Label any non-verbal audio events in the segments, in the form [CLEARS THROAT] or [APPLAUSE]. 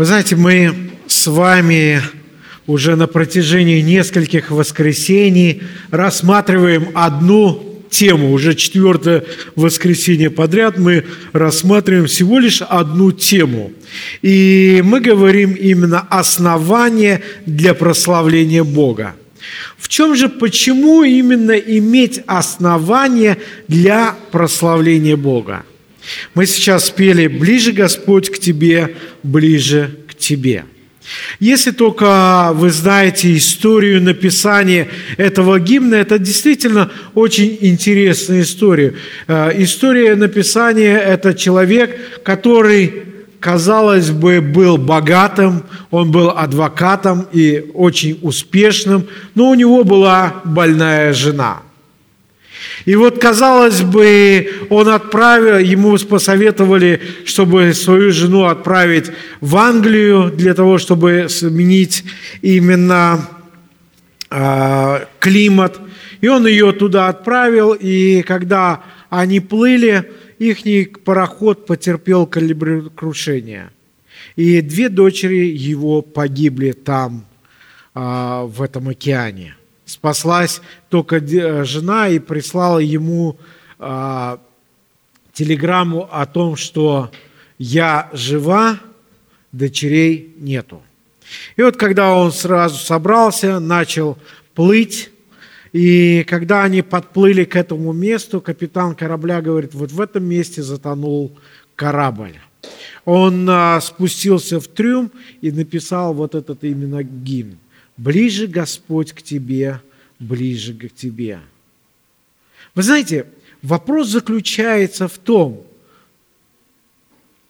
Вы знаете, мы с вами уже на протяжении нескольких воскресений рассматриваем одну тему. Уже четвертое воскресенье подряд мы рассматриваем всего лишь одну тему. И мы говорим именно основание для прославления Бога. В чем же, почему именно иметь основание для прославления Бога? Мы сейчас пели «Ближе, Господь, к Тебе, ближе к Тебе». Если только вы знаете историю написания этого гимна, это действительно очень интересная история. Э, история написания – это человек, который, казалось бы, был богатым, он был адвокатом и очень успешным, но у него была больная жена – и вот, казалось бы, он отправил, ему посоветовали, чтобы свою жену отправить в Англию для того, чтобы сменить именно э, климат. И он ее туда отправил, и когда они плыли, их пароход потерпел кораблекрушение. И две дочери его погибли там, э, в этом океане спаслась только э, жена и прислала ему э, телеграмму о том, что я жива, дочерей нету. И вот когда он сразу собрался, начал плыть, и когда они подплыли к этому месту, капитан корабля говорит, вот в этом месте затонул корабль. Он а, спустился в трюм и написал вот этот именно гимн ближе Господь к тебе, ближе к тебе. Вы знаете, вопрос заключается в том,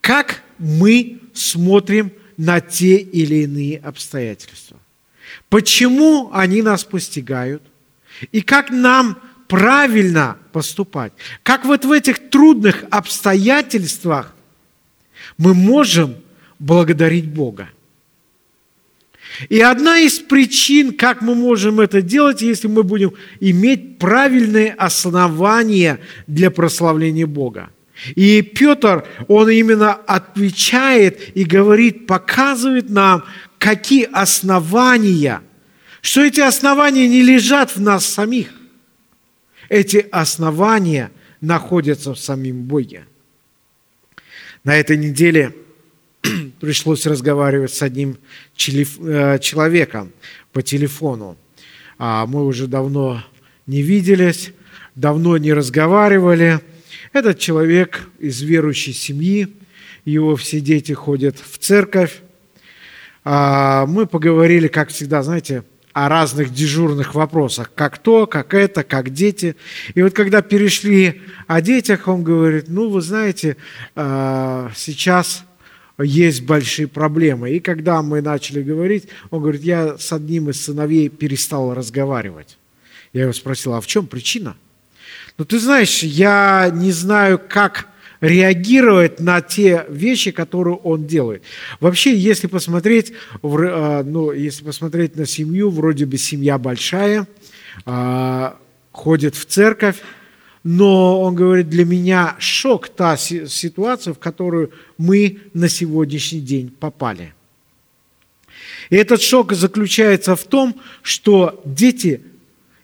как мы смотрим на те или иные обстоятельства. Почему они нас постигают? И как нам правильно поступать? Как вот в этих трудных обстоятельствах мы можем благодарить Бога? И одна из причин, как мы можем это делать, если мы будем иметь правильные основания для прославления Бога. И Петр, он именно отвечает и говорит, показывает нам, какие основания, что эти основания не лежат в нас самих. Эти основания находятся в самим Боге. На этой неделе [CLEARS THROAT] пришлось разговаривать с одним э, человеком по телефону. А мы уже давно не виделись, давно не разговаривали. Этот человек из верующей семьи, его все дети ходят в церковь. А мы поговорили, как всегда, знаете, о разных дежурных вопросах, как то, как это, как дети. И вот когда перешли о детях, он говорит, ну, вы знаете, а, сейчас есть большие проблемы. И когда мы начали говорить, он говорит, я с одним из сыновей перестал разговаривать. Я его спросил, а в чем причина? Ну, ты знаешь, я не знаю, как реагировать на те вещи, которые он делает. Вообще, если посмотреть, э, ну, если посмотреть на семью, вроде бы семья большая, а, ходит в церковь, но он говорит, для меня шок та ситуация, в которую мы на сегодняшний день попали. И этот шок заключается в том, что дети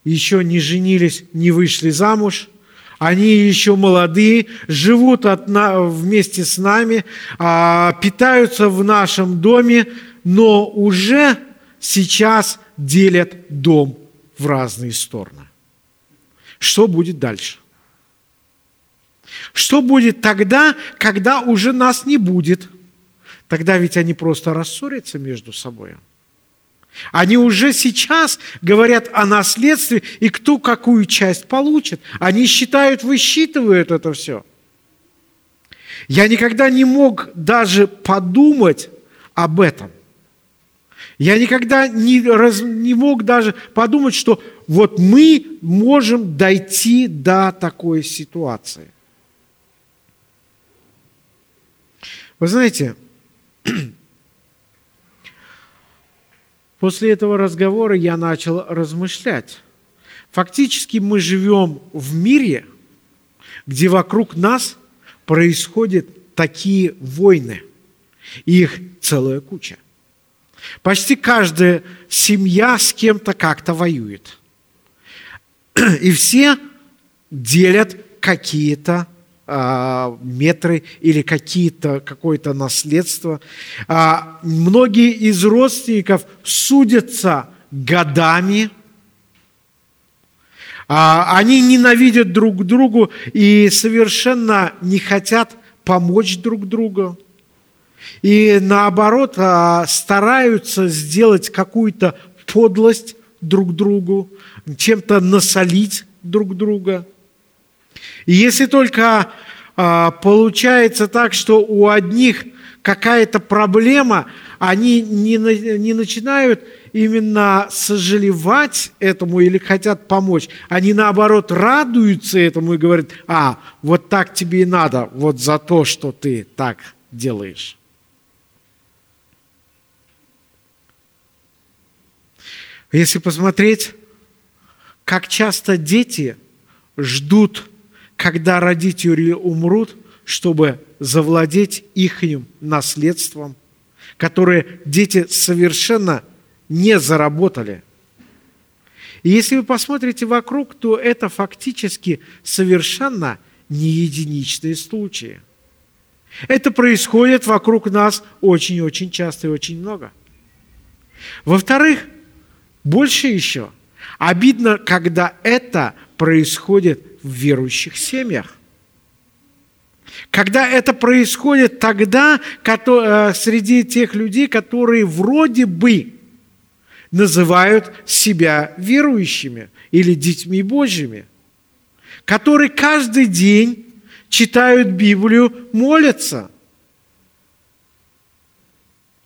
еще не женились, не вышли замуж, они еще молодые, живут от, вместе с нами, а, питаются в нашем доме, но уже сейчас делят дом в разные стороны. Что будет дальше? Что будет тогда, когда уже нас не будет? Тогда ведь они просто рассорятся между собой. Они уже сейчас говорят о наследстве и кто какую часть получит. Они считают, высчитывают это все. Я никогда не мог даже подумать об этом. Я никогда не, раз, не мог даже подумать, что вот мы можем дойти до такой ситуации. Вы знаете, [CLEARS THROAT] после этого разговора я начал размышлять. Фактически мы живем в мире, где вокруг нас происходят такие войны. их целая куча. Почти каждая семья с кем-то как-то воюет. [CLEARS THROAT] И все делят какие-то метры или какие-то, какое-то наследство. А, многие из родственников судятся годами. А, они ненавидят друг другу и совершенно не хотят помочь друг другу. И наоборот, стараются сделать какую-то подлость друг другу, чем-то насолить друг друга – и если только а, получается так, что у одних какая-то проблема, они не, не начинают именно сожалевать этому или хотят помочь. Они наоборот радуются этому и говорят, а, вот так тебе и надо, вот за то, что ты так делаешь. Если посмотреть, как часто дети ждут когда родители умрут, чтобы завладеть их наследством, которое дети совершенно не заработали. И если вы посмотрите вокруг, то это фактически совершенно не единичные случаи. Это происходит вокруг нас очень-очень часто и очень много. Во-вторых, больше еще, обидно, когда это происходит в верующих семьях. Когда это происходит тогда э, среди тех людей, которые вроде бы называют себя верующими или детьми Божьими, которые каждый день читают Библию, молятся.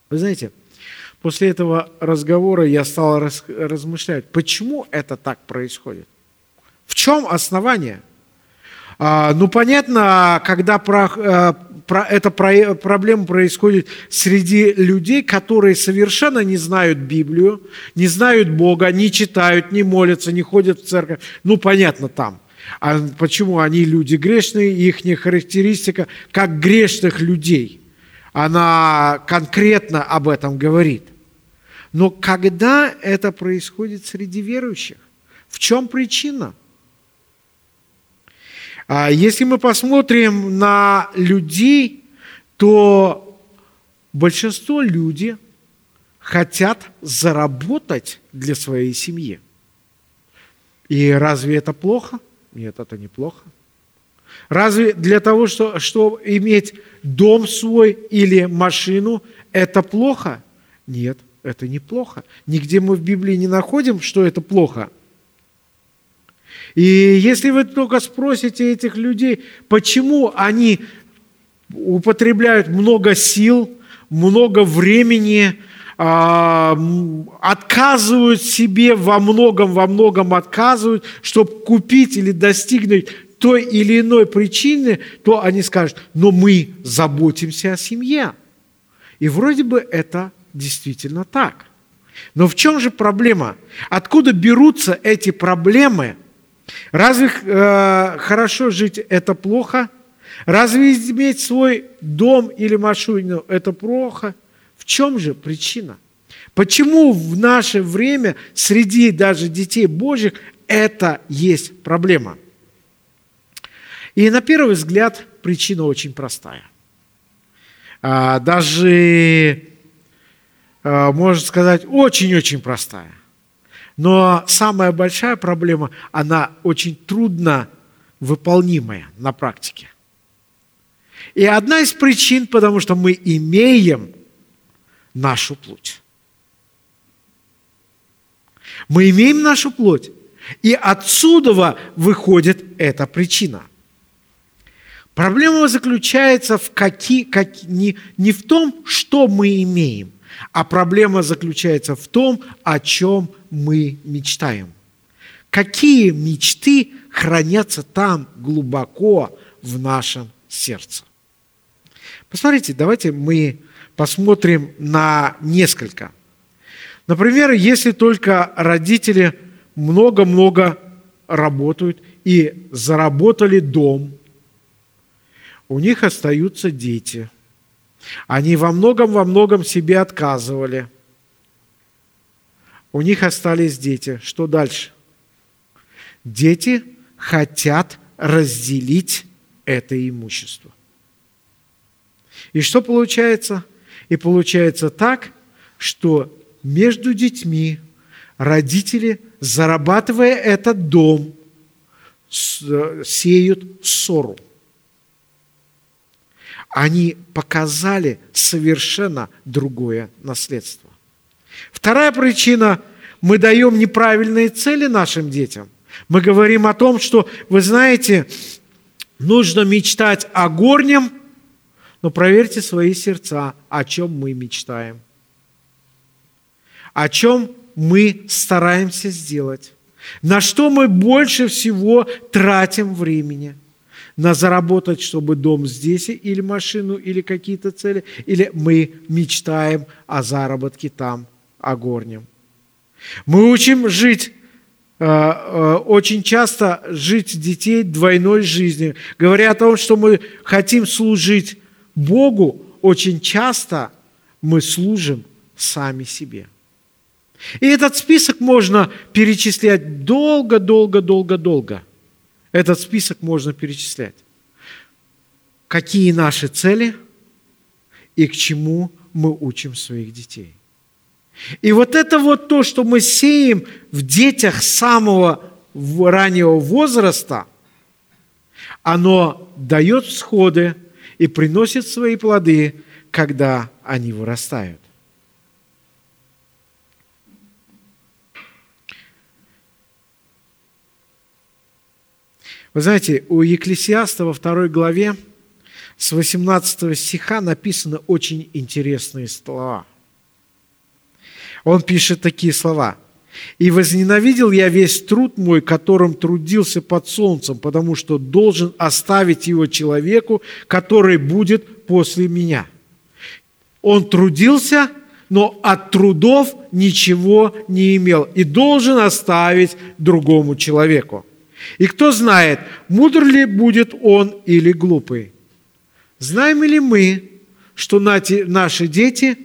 Вы знаете, после этого разговора я стал размышлять, почему это так происходит. В чем основание? А, ну, понятно, когда про, э, про, эта про, проблема происходит среди людей, которые совершенно не знают Библию, не знают Бога, не читают, не молятся, не ходят в церковь. Ну, понятно, там. А почему они люди грешные, их характеристика как грешных людей. Она конкретно об этом говорит. Но когда это происходит среди верующих? В чем причина? А если мы посмотрим на людей, то большинство людей хотят заработать для своей семьи. И разве это плохо? Нет, это неплохо. Разве для того, что, что иметь дом свой или машину, это плохо? Нет, это неплохо. Нигде мы в Библии не находим, что это плохо – и если вы только спросите этих людей, почему они употребляют много сил, много времени, а, отказывают себе во многом, во многом отказывают, чтобы купить или достигнуть той или иной причины, то они скажут, но мы заботимся о семье. И вроде бы это действительно так. Но в чем же проблема? Откуда берутся эти проблемы – Разве э, хорошо жить – это плохо? Разве иметь свой дом или машину – это плохо? В чем же причина? Почему в наше время среди даже детей Божьих это есть проблема? И на первый взгляд причина очень простая. А, даже, а, можно сказать, очень-очень простая. Но самая большая проблема, она очень трудно выполнимая на практике. И одна из причин, потому что мы имеем нашу плоть. Мы имеем нашу плоть. И отсюда выходит эта причина. Проблема заключается в каки, как, не, не в том, что мы имеем, а проблема заключается в том, о чем мы мечтаем. Какие мечты хранятся там глубоко в нашем сердце. Посмотрите, давайте мы посмотрим на несколько. Например, если только родители много-много работают и заработали дом, у них остаются дети. Они во многом, во многом себе отказывали. У них остались дети. Что дальше? Дети хотят разделить это имущество. И что получается? И получается так, что между детьми родители, зарабатывая этот дом, сеют ссору. Они показали совершенно другое наследство. Вторая причина – мы даем неправильные цели нашим детям. Мы говорим о том, что, вы знаете, нужно мечтать о горнем, но проверьте свои сердца, о чем мы мечтаем. О чем мы стараемся сделать. На что мы больше всего тратим времени? На заработать, чтобы дом здесь, или машину, или какие-то цели, или мы мечтаем о заработке там, о горнем. Мы учим жить Э, э, очень часто жить детей двойной жизнью. Говоря о том, что мы хотим служить Богу, очень часто мы служим сами себе. И этот список можно перечислять долго, долго, долго, долго. Этот список можно перечислять. Какие наши цели и к чему мы учим своих детей. И вот это вот то, что мы сеем в детях самого раннего возраста, оно дает всходы и приносит свои плоды, когда они вырастают. Вы знаете, у Екклесиаста во второй главе с 18 стиха написаны очень интересные слова – он пишет такие слова. «И возненавидел я весь труд мой, которым трудился под солнцем, потому что должен оставить его человеку, который будет после меня». Он трудился, но от трудов ничего не имел и должен оставить другому человеку. И кто знает, мудр ли будет он или глупый. Знаем ли мы, что наши дети,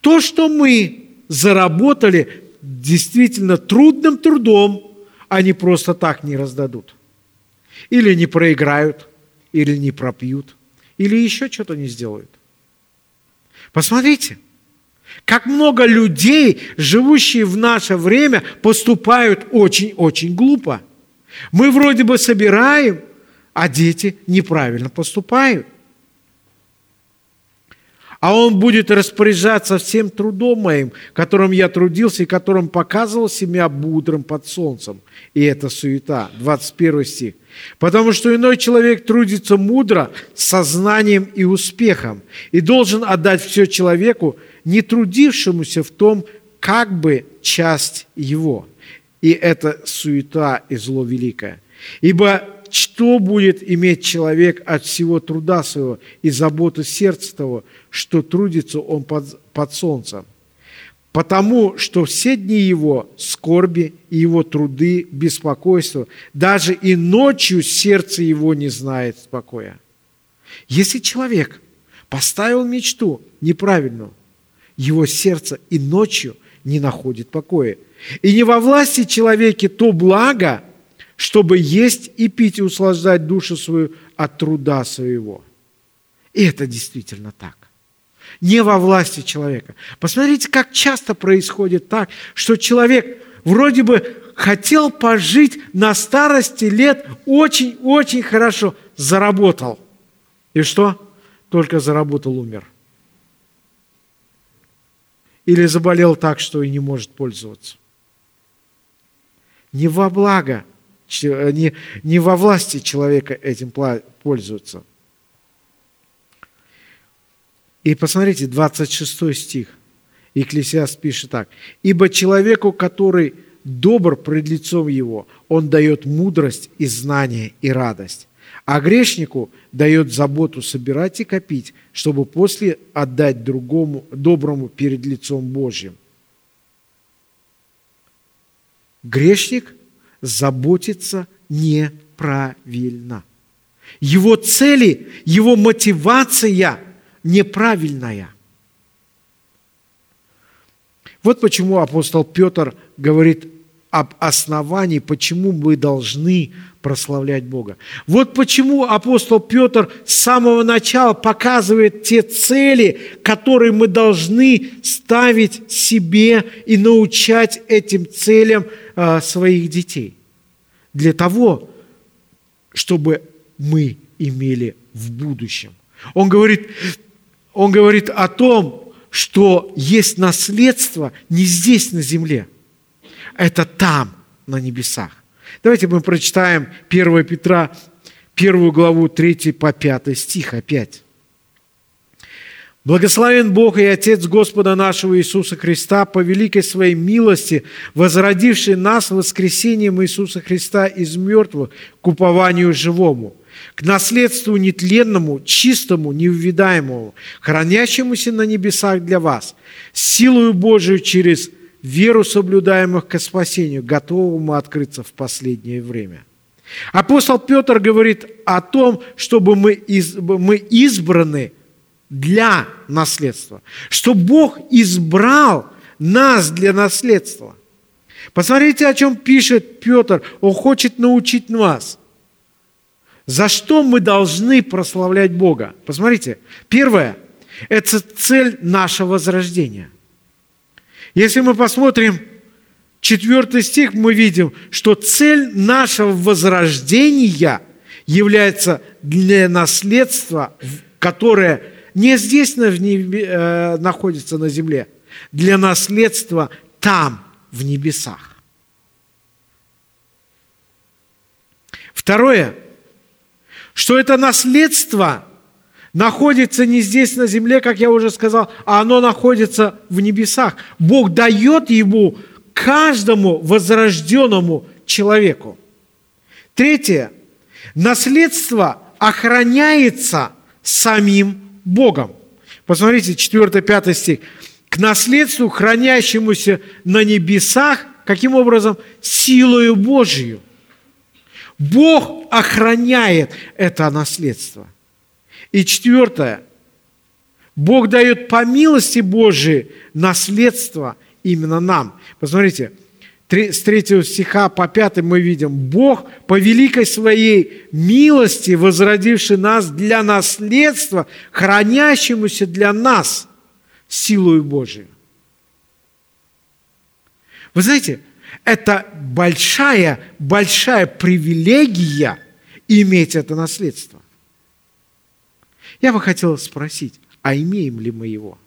то, что мы заработали действительно трудным трудом, они просто так не раздадут. Или не проиграют, или не пропьют, или еще что-то не сделают. Посмотрите, как много людей, живущие в наше время, поступают очень-очень глупо. Мы вроде бы собираем, а дети неправильно поступают а Он будет распоряжаться всем трудом моим, которым я трудился и которым показывал себя мудрым под солнцем. И это суета. 21 стих. Потому что иной человек трудится мудро, сознанием и успехом, и должен отдать все человеку, не трудившемуся в том, как бы часть его. И это суета и зло великое. Ибо что будет иметь человек от всего труда своего и заботы сердца того, что трудится он под, под солнцем? Потому что все дни его скорби и его труды, беспокойство, даже и ночью сердце его не знает спокоя. Если человек поставил мечту неправильную, его сердце и ночью не находит покоя. И не во власти человеке то благо – чтобы есть и пить и услаждать душу свою от труда своего. И это действительно так. Не во власти человека. Посмотрите, как часто происходит так, что человек вроде бы хотел пожить на старости лет очень-очень хорошо, заработал. И что? Только заработал, умер. Или заболел так, что и не может пользоваться. Не во благо – не, не во власти человека этим пользуются. И посмотрите, 26 стих. Екклесиаст пишет так. «Ибо человеку, который добр пред лицом его, он дает мудрость и знание и радость. А грешнику дает заботу собирать и копить, чтобы после отдать другому, доброму перед лицом Божьим. Грешник заботится неправильно. Его цели, его мотивация неправильная. Вот почему апостол Петр говорит об основании, почему мы должны прославлять Бога. Вот почему апостол Петр с самого начала показывает те цели, которые мы должны ставить себе и научать этим целям а, своих детей. Для того, чтобы мы имели в будущем. Он говорит, он говорит о том, что есть наследство не здесь, на земле, это там, на небесах. Давайте мы прочитаем 1 Петра, 1 главу 3 по 5 стих опять. Благословен Бог и Отец Господа нашего Иисуса Христа, по великой своей милости, возродивший нас воскресением Иисуса Христа из мертвых к упованию живому, к наследству нетленному, чистому, неувидаемому, хранящемуся на небесах для вас, силою Божию через веру соблюдаемых к спасению, готовому открыться в последнее время. Апостол Петр говорит о том, чтобы мы, из, мы избраны для наследства, что Бог избрал нас для наследства. Посмотрите, о чем пишет Петр. Он хочет научить нас. За что мы должны прославлять Бога? Посмотрите, первое – это цель нашего возрождения – если мы посмотрим четвертый стих, мы видим, что цель нашего возрождения является для наследства, которое не здесь э, находится на земле, для наследства там, в небесах. Второе, что это наследство находится не здесь на земле, как я уже сказал, а оно находится в небесах. Бог дает ему каждому возрожденному человеку. Третье. Наследство охраняется самим Богом. Посмотрите, 4-5 стих. К наследству, хранящемуся на небесах, каким образом? Силою Божию. Бог охраняет это наследство. И четвертое. Бог дает по милости Божией наследство именно нам. Посмотрите, с третьего стиха по пятый мы видим, Бог по великой своей милости, возродивший нас для наследства, хранящемуся для нас силою Божию. Вы знаете, это большая, большая привилегия иметь это наследство. Я бы хотел спросить, а имеем ли мы его?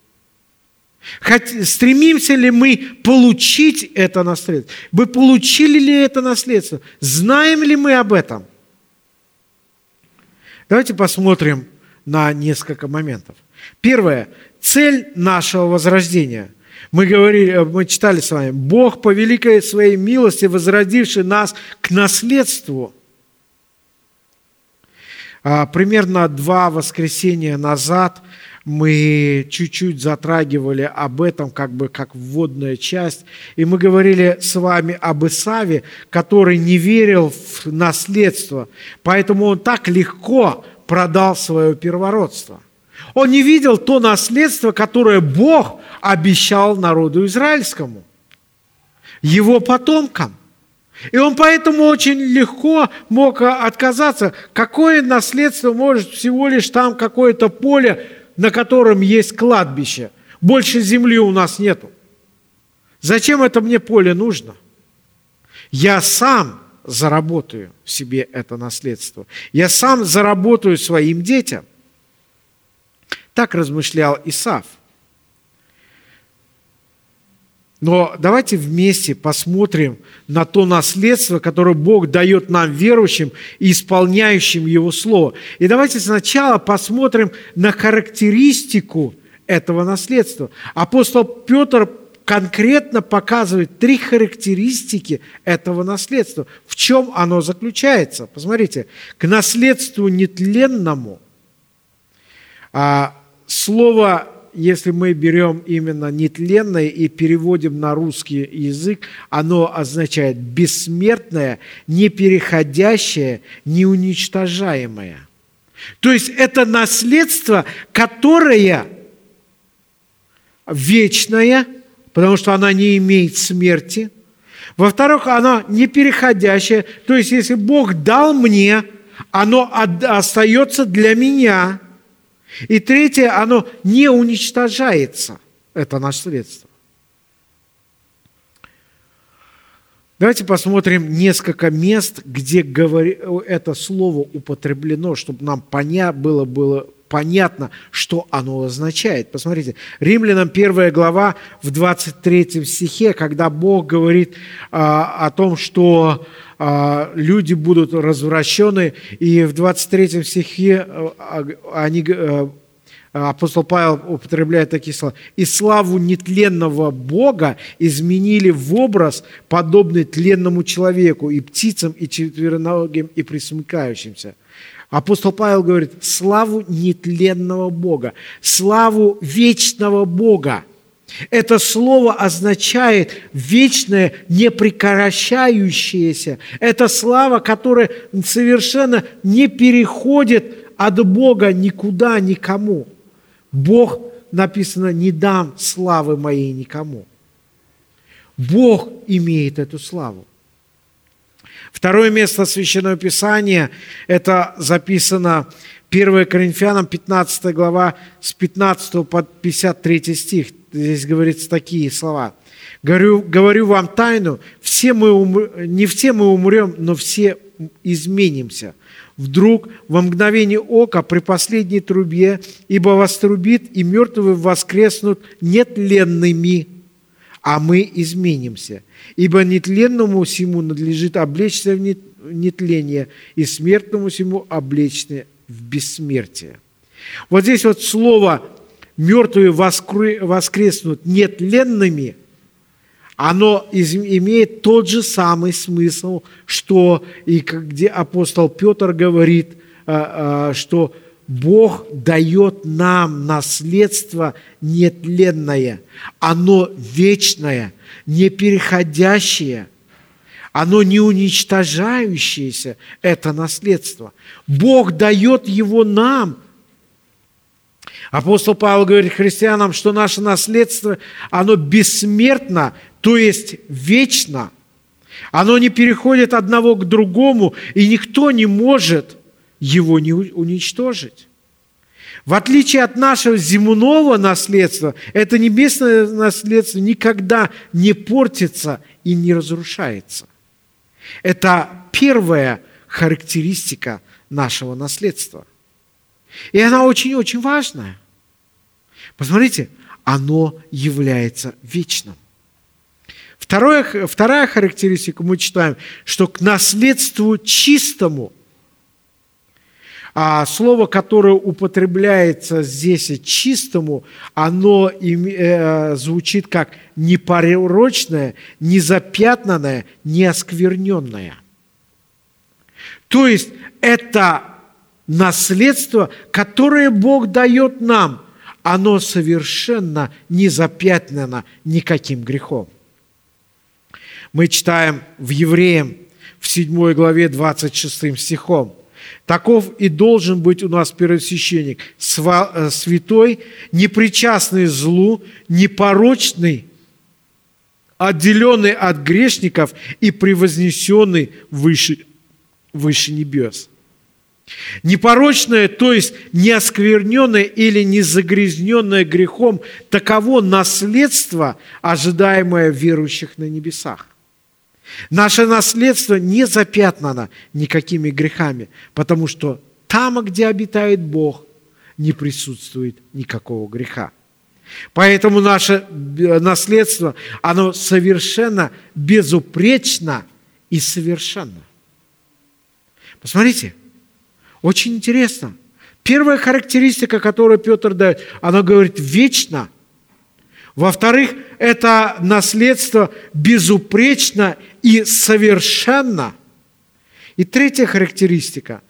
Стремимся ли мы получить это наследство? Вы получили ли это наследство? Знаем ли мы об этом? Давайте посмотрим на несколько моментов. Первое. Цель нашего возрождения. Мы, говорили, мы читали с вами. Бог по великой своей милости, возродивший нас к наследству – примерно два воскресенья назад мы чуть-чуть затрагивали об этом, как бы как вводная часть, и мы говорили с вами об Исаве, который не верил в наследство, поэтому он так легко продал свое первородство. Он не видел то наследство, которое Бог обещал народу израильскому, его потомкам. И он поэтому очень легко мог отказаться. Какое наследство может всего лишь там какое-то поле, на котором есть кладбище? Больше земли у нас нету. Зачем это мне поле нужно? Я сам заработаю себе это наследство. Я сам заработаю своим детям. Так размышлял Исаф. Но давайте вместе посмотрим на то наследство, которое Бог дает нам, верующим и исполняющим Его Слово. И давайте сначала посмотрим на характеристику этого наследства. Апостол Петр конкретно показывает три характеристики этого наследства. В чем оно заключается? Посмотрите, к наследству нетленному а, слово если мы берем именно нетленное и переводим на русский язык, оно означает бессмертное, непереходящее, неуничтожаемое. То есть это наследство, которое вечное, потому что она не имеет смерти. Во-вторых, она не переходящая. То есть если Бог дал мне, оно остается для меня. И третье, оно не уничтожается, это наследство. Давайте посмотрим несколько мест, где это слово употреблено, чтобы нам поня... было, было понятно, что оно означает. Посмотрите, Римлянам 1 глава в 23 стихе, когда Бог говорит а, о том, что а, люди будут развращены, и в 23 стихе а, они а, апостол Павел употребляет такие слова. «И славу нетленного Бога изменили в образ, подобный тленному человеку, и птицам, и четвероногим, и присмыкающимся». Апостол Павел говорит, славу нетленного Бога, славу вечного Бога. Это слово означает вечное, непрекращающееся. Это слава, которая совершенно не переходит от Бога никуда, никому. Бог, написано, не дам славы моей никому. Бог имеет эту славу. Второе место Священного Писания, это записано 1 Коринфянам 15 глава с 15 по 53 стих. Здесь говорится такие слова. Говорю, говорю вам тайну, все мы умр... не все мы умрем, но все изменимся – вдруг во мгновение ока при последней трубе, ибо вострубит, и мертвые воскреснут нетленными, а мы изменимся. Ибо нетленному всему надлежит облечься в нетление, и смертному всему облечься в бессмертие. Вот здесь вот слово «мертвые воскреснут нетленными» – оно имеет тот же самый смысл, что и где апостол Петр говорит, а, а, что Бог дает нам наследство нетленное, оно вечное, непереходящее, оно не уничтожающееся, это наследство. Бог дает его нам – Апостол Павел говорит христианам, что наше наследство, оно бессмертно, то есть вечно. Оно не переходит одного к другому, и никто не может его не уничтожить. В отличие от нашего земного наследства, это небесное наследство никогда не портится и не разрушается. Это первая характеристика нашего наследства. И она очень-очень важная. Посмотрите, оно является вечным. Второе, вторая характеристика мы читаем, что к наследству чистому, а слово, которое употребляется здесь чистому, оно э, звучит как непорочное, незапятнанное, неоскверненное. То есть это наследство, которое Бог дает нам, оно совершенно не запятнано никаким грехом. Мы читаем в Евреям в 7 главе 26 стихом. Таков и должен быть у нас первосвященник, э, святой, непричастный злу, непорочный, отделенный от грешников и превознесенный выше, выше небес. Непорочное, то есть неоскверненное или не загрязненное грехом, таково наследство, ожидаемое верующих на небесах. Наше наследство не запятнано никакими грехами, потому что там, где обитает Бог, не присутствует никакого греха. Поэтому наше наследство, оно совершенно безупречно и совершенно. Посмотрите, очень интересно. Первая характеристика, которую Петр дает, она говорит «вечно». Во-вторых, это наследство безупречно и совершенно. И третья характеристика,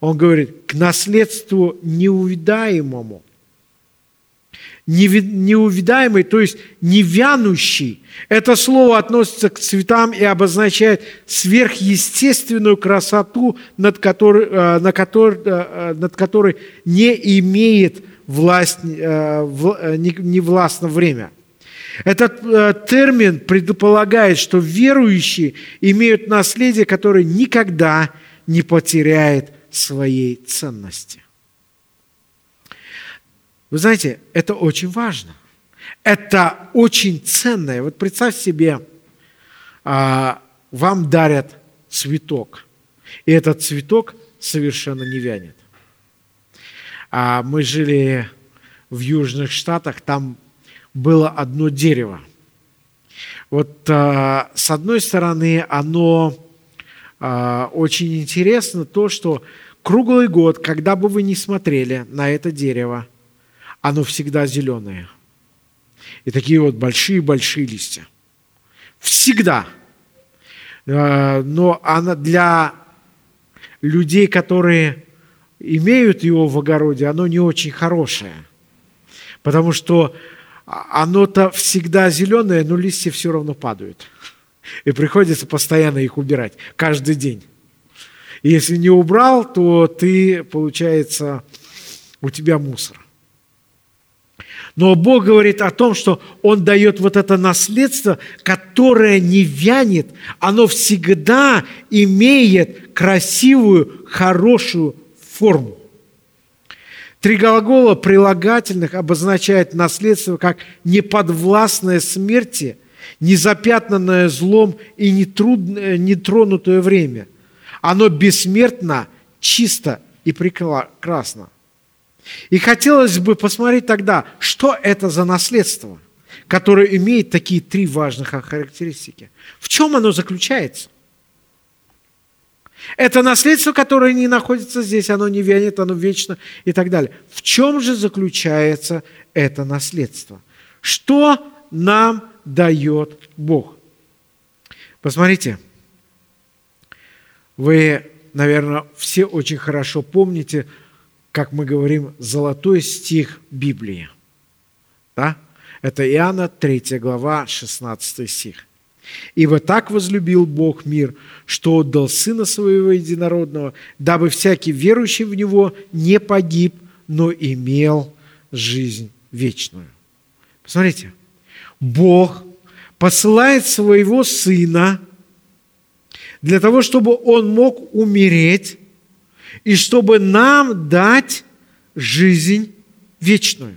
он говорит, к наследству неувидаемому. неувидаемый, то есть не вянущий. Это слово относится к цветам и обозначает сверхъестественную красоту, над которой, э, на которой, э, над которой не имеет власть, э, не властно время. Этот термин предполагает, что верующие имеют наследие, которое никогда не потеряет своей ценности. Вы знаете, это очень важно. Это очень ценное. Вот представь себе, а, вам дарят цветок, и этот цветок совершенно не вянет. А мы жили в Южных Штатах, там было одно дерево. Вот а, с одной стороны, оно а, очень интересно то, что круглый год, когда бы вы ни смотрели на это дерево, оно всегда зеленое. И такие вот большие-большие листья. Всегда. Э, но она для людей, которые имеют его в огороде, оно не очень хорошее. Потому что оно-то всегда зеленое, но листья все равно падают. И приходится постоянно их убирать, каждый день. И если не убрал, то ты, получается, у тебя мусор. Но Бог говорит о том, что Он дает вот это наследство, которое не вянет, оно всегда имеет красивую, хорошую форму. Три глагола прилагательных обозначают наследство как неподвластное смерти, незапятнанное злом и нетронутое время. Оно бессмертно, чисто и прекрасно. И хотелось бы посмотреть тогда, что это за наследство, которое имеет такие три важных характеристики. В чем оно заключается? Это наследство, которое не находится здесь, оно не вянет, оно вечно и так далее. В чем же заключается это наследство? Что нам дает Бог? Посмотрите, вы, наверное, все очень хорошо помните как мы говорим, золотой стих Библии. Да? Это Иоанна 3 глава, 16 стих. «Ибо так возлюбил Бог мир, что отдал Сына Своего Единородного, дабы всякий верующий в Него не погиб, но имел жизнь вечную». Посмотрите, Бог посылает Своего Сына для того, чтобы Он мог умереть и чтобы нам дать жизнь вечную.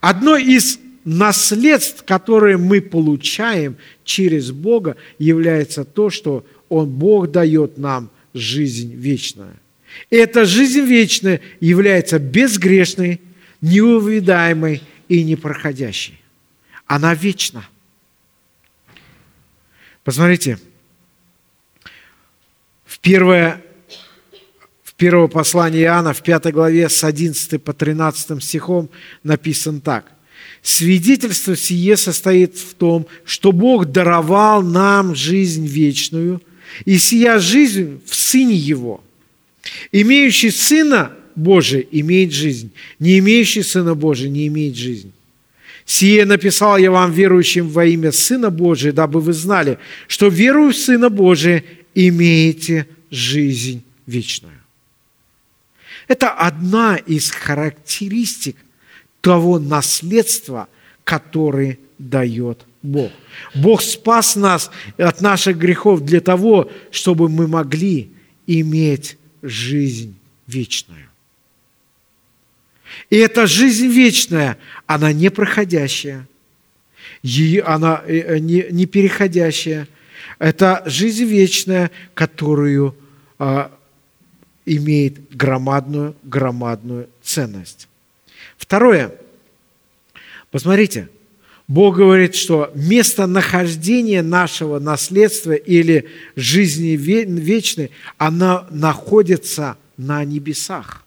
Одно из наследств, которые мы получаем через Бога, является то, что Он, Бог дает нам жизнь вечную. И эта жизнь вечная является безгрешной, неувидаемой и непроходящей. Она вечна. Посмотрите, в первое, в первое послание Иоанна, в пятой главе, с 11 по 13 стихом написано так. «Свидетельство сие состоит в том, что Бог даровал нам жизнь вечную, и сия жизнь в Сыне Его. Имеющий Сына Божия имеет жизнь, не имеющий Сына Божия не имеет жизнь. Сие написал я вам, верующим во имя Сына Божия, дабы вы знали, что верую в Сына Божия имеете жизнь вечную. Это одна из характеристик того наследства, которое дает Бог. Бог спас нас от наших грехов для того, чтобы мы могли иметь жизнь вечную. И эта жизнь вечная, она не проходящая, она э, э, не переходящая, это жизнь вечная, которую а, имеет громадную, громадную ценность. Второе. Посмотрите, Бог говорит, что местонахождение нашего наследства или жизни вечной, она находится на небесах.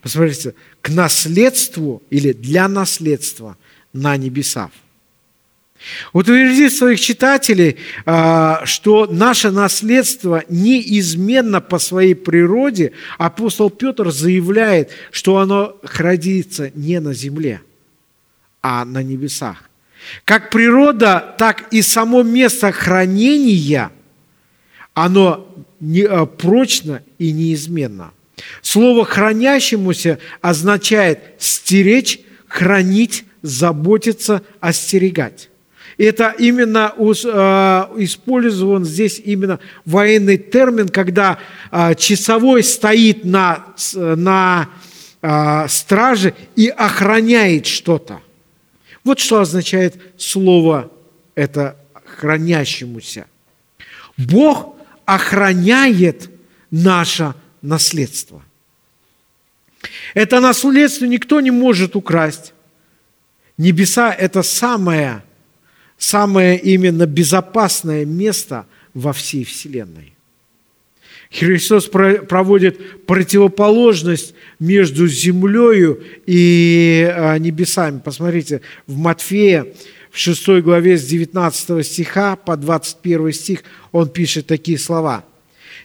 Посмотрите, к наследству или для наследства на небесах. Утверди своих читателей, а, что наше наследство неизменно по своей природе. Апостол Петр заявляет, что оно хранится не на земле, а на небесах. Как природа, так и само место хранения, оно а, прочно и неизменно. Слово «хранящемуся» означает стеречь, хранить, заботиться, остерегать. Это именно э, использован здесь именно военный термин, когда э, часовой стоит на, на э, страже и охраняет что-то. Вот что означает слово это хранящемуся. Бог охраняет наше наследство. Это наследство никто не может украсть. Небеса – это самое самое именно безопасное место во всей Вселенной. Христос проводит противоположность между землею и а, небесами. Посмотрите, в Матфея, в 6 главе с 19 стиха по 21 стих он пишет такие слова.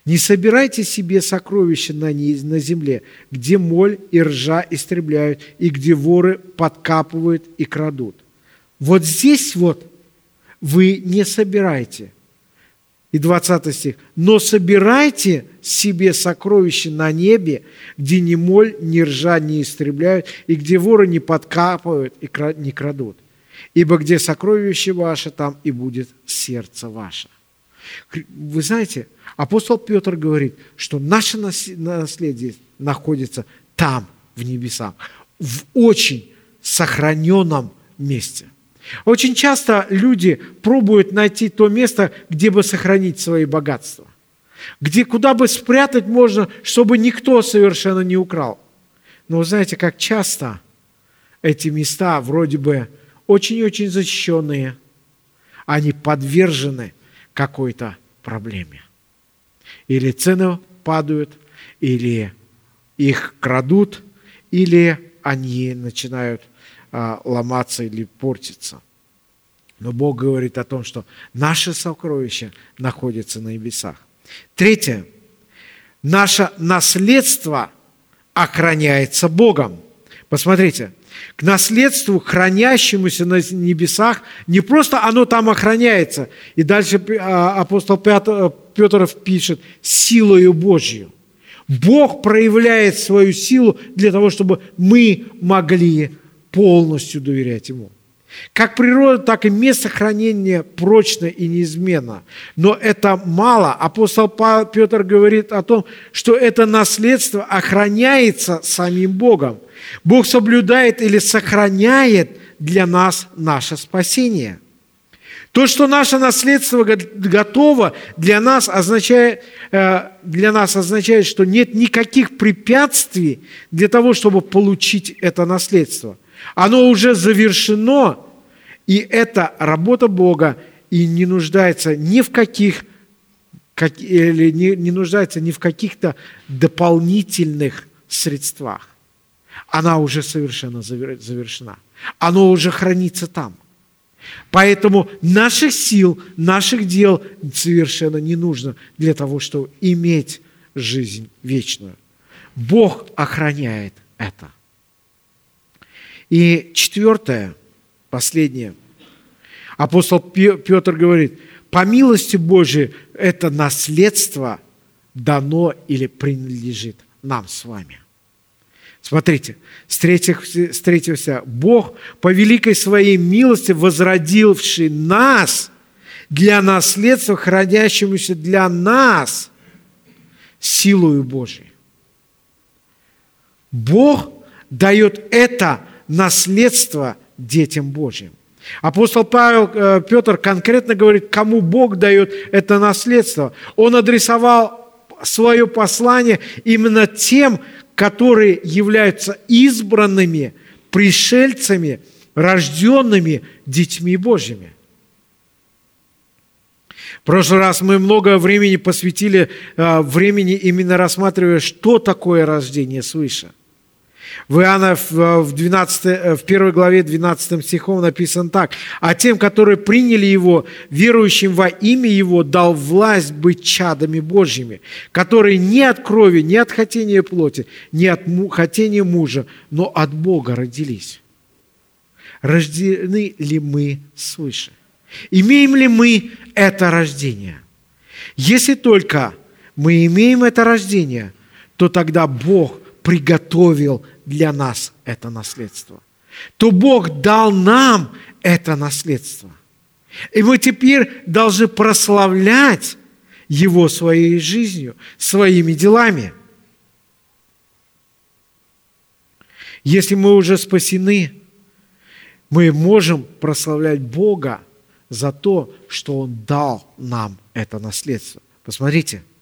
«Не собирайте себе сокровища на, на земле, где моль и ржа истребляют, и где воры подкапывают и крадут». Вот здесь вот вы не собирайте. И 20 стих. «Но собирайте себе сокровища на небе, где ни моль, ни ржа не истребляют, и где воры не подкапывают и не крадут. Ибо где сокровище ваше, там и будет сердце ваше». Вы знаете, апостол Петр говорит, что наше наследие находится там, в небесах, в очень сохраненном месте. Очень часто люди пробуют найти то место, где бы сохранить свои богатства, где, куда бы спрятать можно, чтобы никто совершенно не украл. Но вы знаете, как часто эти места вроде бы очень-очень защищенные, они подвержены какой-то проблеме. Или цены падают, или их крадут, или они начинают ломаться или портиться. Но Бог говорит о том, что наше сокровище находится на небесах. Третье. Наше наследство охраняется Богом. Посмотрите, к наследству, хранящемуся на небесах, не просто оно там охраняется. И дальше а, апостол Петр пишет, силою Божью. Бог проявляет свою силу для того, чтобы мы могли полностью доверять Ему. Как природа, так и место хранения прочно и неизменно. Но это мало. Апостол Петр говорит о том, что это наследство охраняется самим Богом. Бог соблюдает или сохраняет для нас наше спасение. То, что наше наследство готово, для нас означает, э, для нас означает, что нет никаких препятствий для того, чтобы получить это наследство. Оно уже завершено, и это работа Бога, и не нуждается ни в каких как, или не, не нуждается ни в каких-то дополнительных средствах. Она уже совершенно завершена. Оно уже хранится там. Поэтому наших сил, наших дел совершенно не нужно для того, чтобы иметь жизнь вечную. Бог охраняет это. И четвертое, последнее. Апостол Петр говорит, по милости Божией это наследство дано или принадлежит нам с вами. Смотрите, стиха. Бог по великой своей милости, возродивший нас для наследства, хранящемуся для нас силою Божией. Бог дает это наследство детям Божьим. Апостол Павел, э, Петр конкретно говорит, кому Бог дает это наследство. Он адресовал свое послание именно тем, которые являются избранными, пришельцами, рожденными детьми Божьими. В прошлый раз мы много времени посвятили э, времени именно рассматривая, что такое рождение свыше – В Иоанна в, 12, э, в 1 главе 12 стихом написано так. «А тем, которые приняли Его, верующим во имя Его, дал власть быть чадами Божьими, которые не от крови, не от хотения плоти, не от хотения мужа, но от Бога родились». Рождены ли мы свыше? Имеем ли мы это рождение? Если только мы имеем это рождение, то тогда Бог приготовил для нас это наследство. То Бог дал нам это наследство. И мы теперь должны прославлять Его своей жизнью, своими делами. Если мы уже спасены, мы можем прославлять Бога за то, что Он дал нам это наследство. Посмотрите –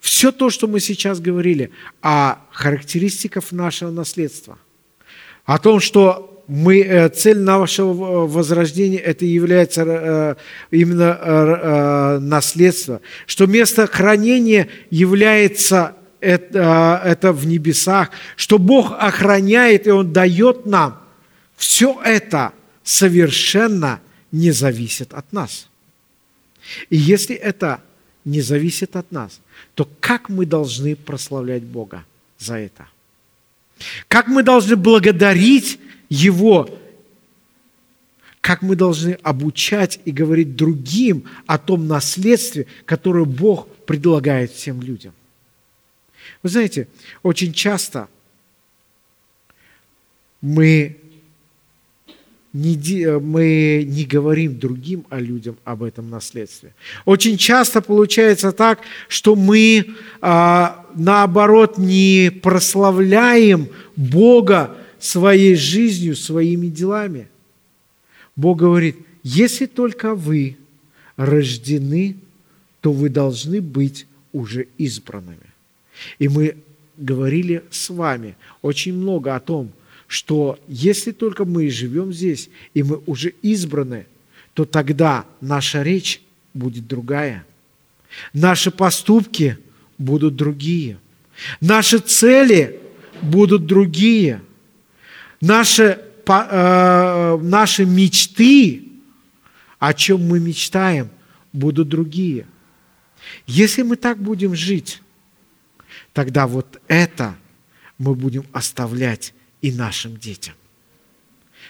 все то, что мы сейчас говорили о характеристиках нашего наследства, о том, что мы, э, цель нашего возрождения это является э, именно э, наследство, что место хранения является это, это в небесах, что Бог охраняет и Он дает нам, все это совершенно не зависит от нас. И если это не зависит от нас, то как мы должны прославлять Бога за это? Как мы должны благодарить Его? Как мы должны обучать и говорить другим о том наследстве, которое Бог предлагает всем людям? Вы знаете, очень часто мы не, мы не говорим другим о людям об этом наследстве. Очень часто получается так, что мы, а, наоборот, не прославляем Бога своей жизнью, своими делами. Бог говорит, если только вы рождены, то вы должны быть уже избранными. И мы говорили с вами очень много о том, что если только мы живем здесь, и мы уже избраны, то тогда наша речь будет другая. Наши поступки будут другие. Наши цели будут другие. Наши, э, наши мечты, о чем мы мечтаем, будут другие. Если мы так будем жить, тогда вот это мы будем оставлять и нашим детям.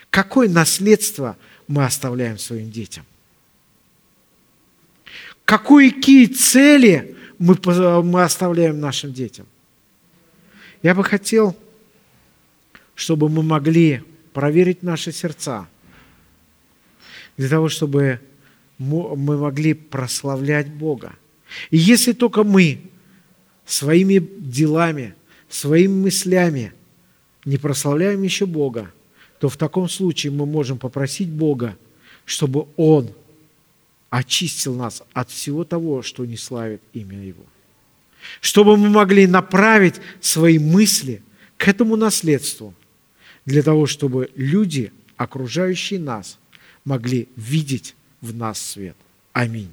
Какое наследство мы оставляем своим детям? Какие, цели мы, мы оставляем нашим детям? Я бы хотел, чтобы мы могли проверить наши сердца, для того, чтобы мы могли прославлять Бога. И если только мы своими делами, своими мыслями – не прославляем еще Бога, то в таком случае мы можем попросить Бога, чтобы Он очистил нас от всего того, что не славит имя Его. Чтобы мы могли направить свои мысли к этому наследству, для того, чтобы люди, окружающие нас, могли видеть в нас свет. Аминь.